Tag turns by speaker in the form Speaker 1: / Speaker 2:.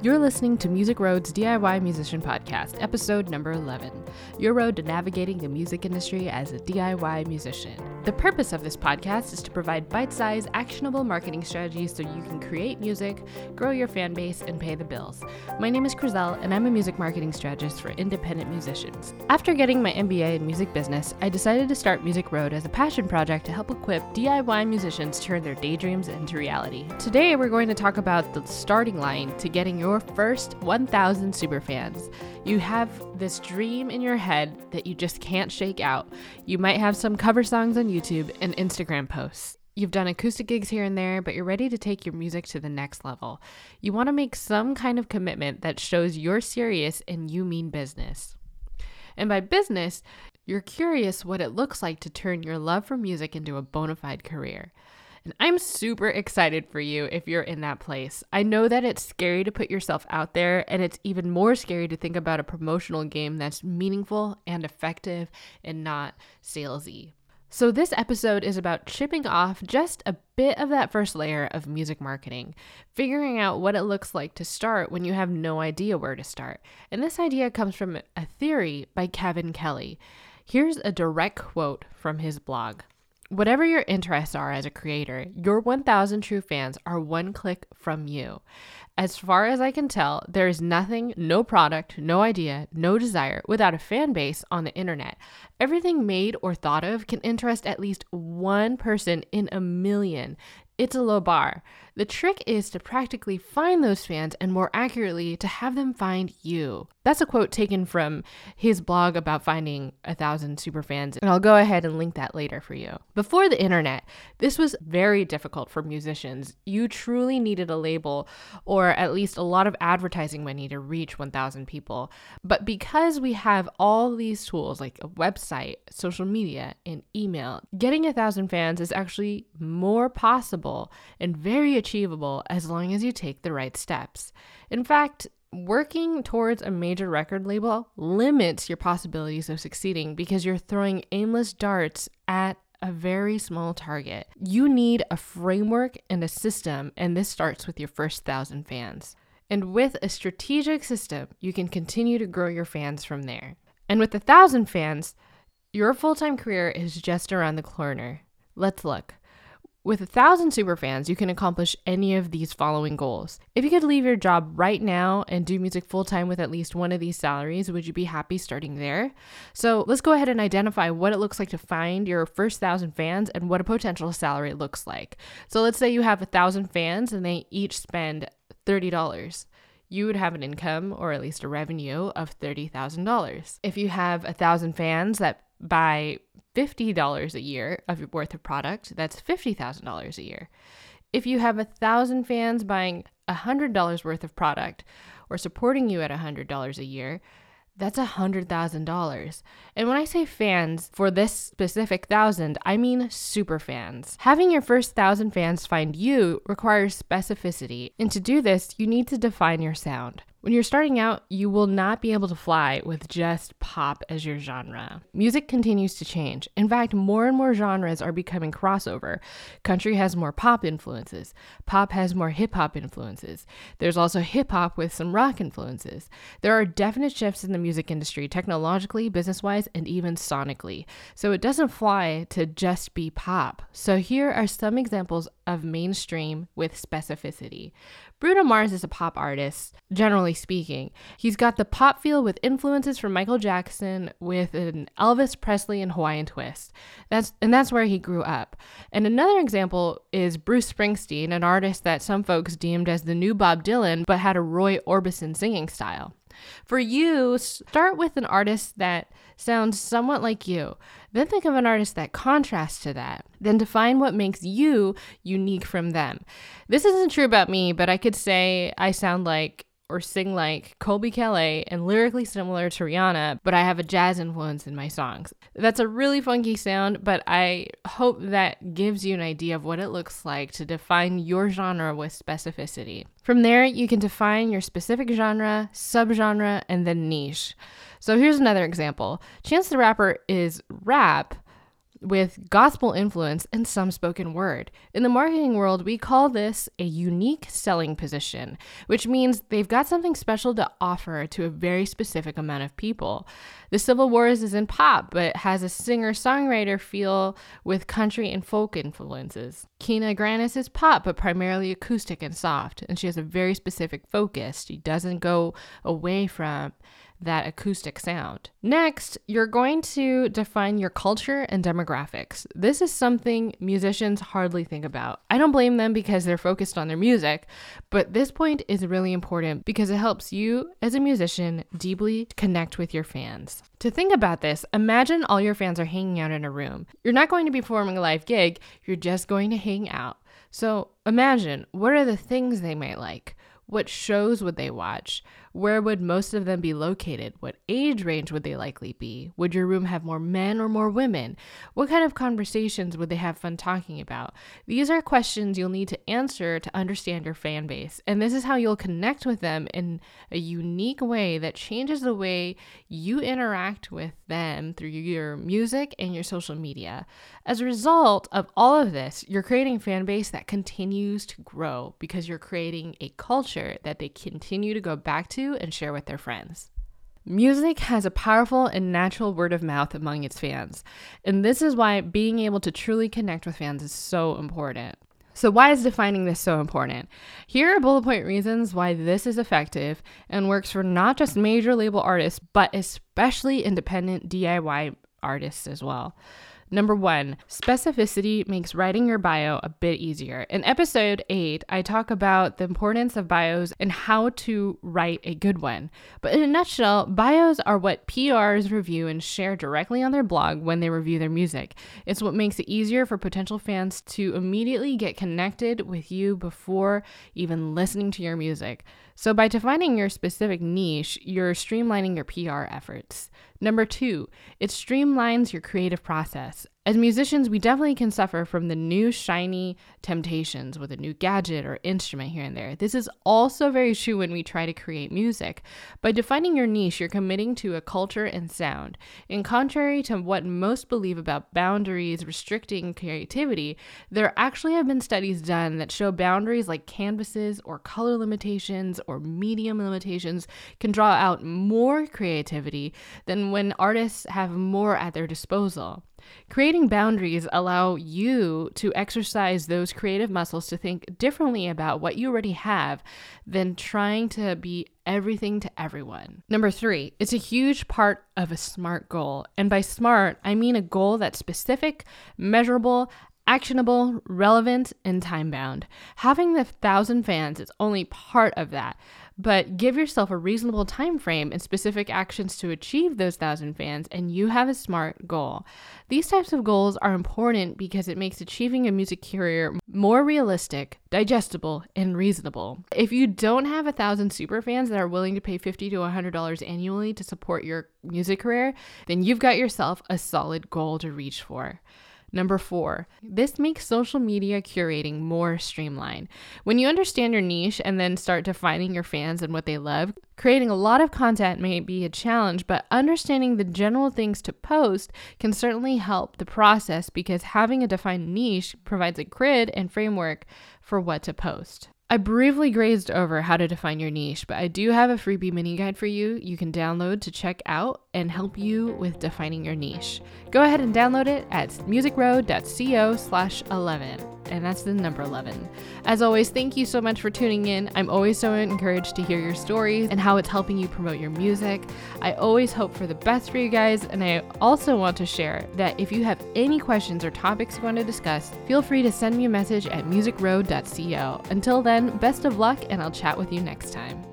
Speaker 1: You're listening to Music Road's DIY Musician Podcast, episode number 11 Your Road to Navigating the Music Industry as a DIY Musician. The purpose of this podcast is to provide bite sized, actionable marketing strategies so you can create music, grow your fan base, and pay the bills. My name is Crizel, and I'm a music marketing strategist for independent musicians. After getting my MBA in music business, I decided to start Music Road as a passion project to help equip DIY musicians turn their daydreams into reality. Today, we're going to talk about the starting line to getting your your first 1,000 superfans. You have this dream in your head that you just can't shake out. You might have some cover songs on YouTube and Instagram posts. You've done acoustic gigs here and there, but you're ready to take your music to the next level. You want to make some kind of commitment that shows you're serious and you mean business. And by business, you're curious what it looks like to turn your love for music into a bona fide career. I'm super excited for you if you're in that place. I know that it's scary to put yourself out there, and it's even more scary to think about a promotional game that's meaningful and effective and not salesy. So, this episode is about chipping off just a bit of that first layer of music marketing, figuring out what it looks like to start when you have no idea where to start. And this idea comes from a theory by Kevin Kelly. Here's a direct quote from his blog. Whatever your interests are as a creator, your 1000 true fans are one click from you. As far as I can tell, there is nothing, no product, no idea, no desire without a fan base on the internet. Everything made or thought of can interest at least one person in a million. It's a low bar. The trick is to practically find those fans and more accurately to have them find you. That's a quote taken from his blog about finding a thousand super fans, and I'll go ahead and link that later for you. Before the internet, this was very difficult for musicians. You truly needed a label or at least a lot of advertising money to reach 1,000 people. But because we have all these tools like a website, social media, and email, getting a thousand fans is actually more possible and very achievable as long as you take the right steps. In fact, working towards a major record label limits your possibilities of succeeding because you're throwing aimless darts at a very small target. You need a framework and a system, and this starts with your first thousand fans. And with a strategic system, you can continue to grow your fans from there. And with a thousand fans, your full time career is just around the corner. Let's look. With a thousand superfans, you can accomplish any of these following goals. If you could leave your job right now and do music full time with at least one of these salaries, would you be happy starting there? So let's go ahead and identify what it looks like to find your first thousand fans and what a potential salary looks like. So let's say you have a thousand fans and they each spend $30 you would have an income or at least a revenue of $30,000. If you have a thousand fans that buy $50 a year of worth of product, that's $50,000 a year. If you have a thousand fans buying $100 worth of product or supporting you at $100 a year, that's a $100,000. And when I say fans for this specific thousand, I mean super fans. Having your first thousand fans find you requires specificity. And to do this, you need to define your sound. When you're starting out, you will not be able to fly with just pop as your genre. Music continues to change. In fact, more and more genres are becoming crossover. Country has more pop influences, pop has more hip hop influences. There's also hip hop with some rock influences. There are definite shifts in the music industry, technologically, business wise, and even sonically. So it doesn't fly to just be pop. So here are some examples of mainstream with specificity. Bruno Mars is a pop artist, generally speaking. He's got the pop feel with influences from Michael Jackson with an Elvis Presley and Hawaiian twist. That's and that's where he grew up. And another example is Bruce Springsteen, an artist that some folks deemed as the new Bob Dylan but had a Roy Orbison singing style. For you, start with an artist that sounds somewhat like you. Then think of an artist that contrasts to that. Then define what makes you unique from them. This isn't true about me, but I could say I sound like or sing like Colbie Caillat and lyrically similar to Rihanna, but I have a jazz influence in my songs. That's a really funky sound, but I hope that gives you an idea of what it looks like to define your genre with specificity. From there, you can define your specific genre, subgenre, and then niche. So here's another example Chance the Rapper is rap with gospel influence and some spoken word. In the marketing world, we call this a unique selling position, which means they've got something special to offer to a very specific amount of people. The Civil Wars is in pop, but has a singer songwriter feel with country and folk influences. Kina Grannis is pop, but primarily acoustic and soft, and she has a very specific focus. She doesn't go away from that acoustic sound. Next, you're going to define your culture and demographics. This is something musicians hardly think about. I don't blame them because they're focused on their music, but this point is really important because it helps you as a musician deeply connect with your fans. To think about this, imagine all your fans are hanging out in a room. You're not going to be performing a live gig, you're just going to hang out. So imagine what are the things they might like? What shows would they watch? Where would most of them be located? What age range would they likely be? Would your room have more men or more women? What kind of conversations would they have fun talking about? These are questions you'll need to answer to understand your fan base, and this is how you'll connect with them in a unique way that changes the way you interact with them through your music and your social media. As a result of all of this, you're creating a fan base that continues to grow because you're creating a culture that they continue to go back to and share with their friends. Music has a powerful and natural word of mouth among its fans, and this is why being able to truly connect with fans is so important. So, why is defining this so important? Here are bullet point reasons why this is effective and works for not just major label artists, but especially independent DIY artists as well. Number one, specificity makes writing your bio a bit easier. In episode eight, I talk about the importance of bios and how to write a good one. But in a nutshell, bios are what PRs review and share directly on their blog when they review their music. It's what makes it easier for potential fans to immediately get connected with you before even listening to your music. So, by defining your specific niche, you're streamlining your PR efforts. Number two, it streamlines your creative process. As musicians, we definitely can suffer from the new shiny temptations with a new gadget or instrument here and there. This is also very true when we try to create music. By defining your niche, you're committing to a culture and sound. In contrary to what most believe about boundaries restricting creativity, there actually have been studies done that show boundaries like canvases or color limitations or medium limitations can draw out more creativity than when artists have more at their disposal. Creating boundaries allow you to exercise those creative muscles to think differently about what you already have than trying to be everything to everyone. Number 3, it's a huge part of a smart goal. And by smart, I mean a goal that's specific, measurable, actionable, relevant, and time bound. Having the thousand fans is only part of that but give yourself a reasonable time frame and specific actions to achieve those thousand fans and you have a smart goal. These types of goals are important because it makes achieving a music career more realistic digestible and reasonable. If you don't have a thousand super fans that are willing to pay 50 to 100 dollars annually to support your music career then you've got yourself a solid goal to reach for Number four, this makes social media curating more streamlined. When you understand your niche and then start defining your fans and what they love, creating a lot of content may be a challenge, but understanding the general things to post can certainly help the process because having a defined niche provides a grid and framework for what to post. I briefly grazed over how to define your niche, but I do have a freebie mini guide for you you can download to check out and help you with defining your niche. Go ahead and download it at musicroad.co slash 11 and that's the number 11. As always, thank you so much for tuning in. I'm always so encouraged to hear your stories and how it's helping you promote your music. I always hope for the best for you guys, and I also want to share that if you have any questions or topics you want to discuss, feel free to send me a message at musicroad.co. Until then, best of luck, and I'll chat with you next time.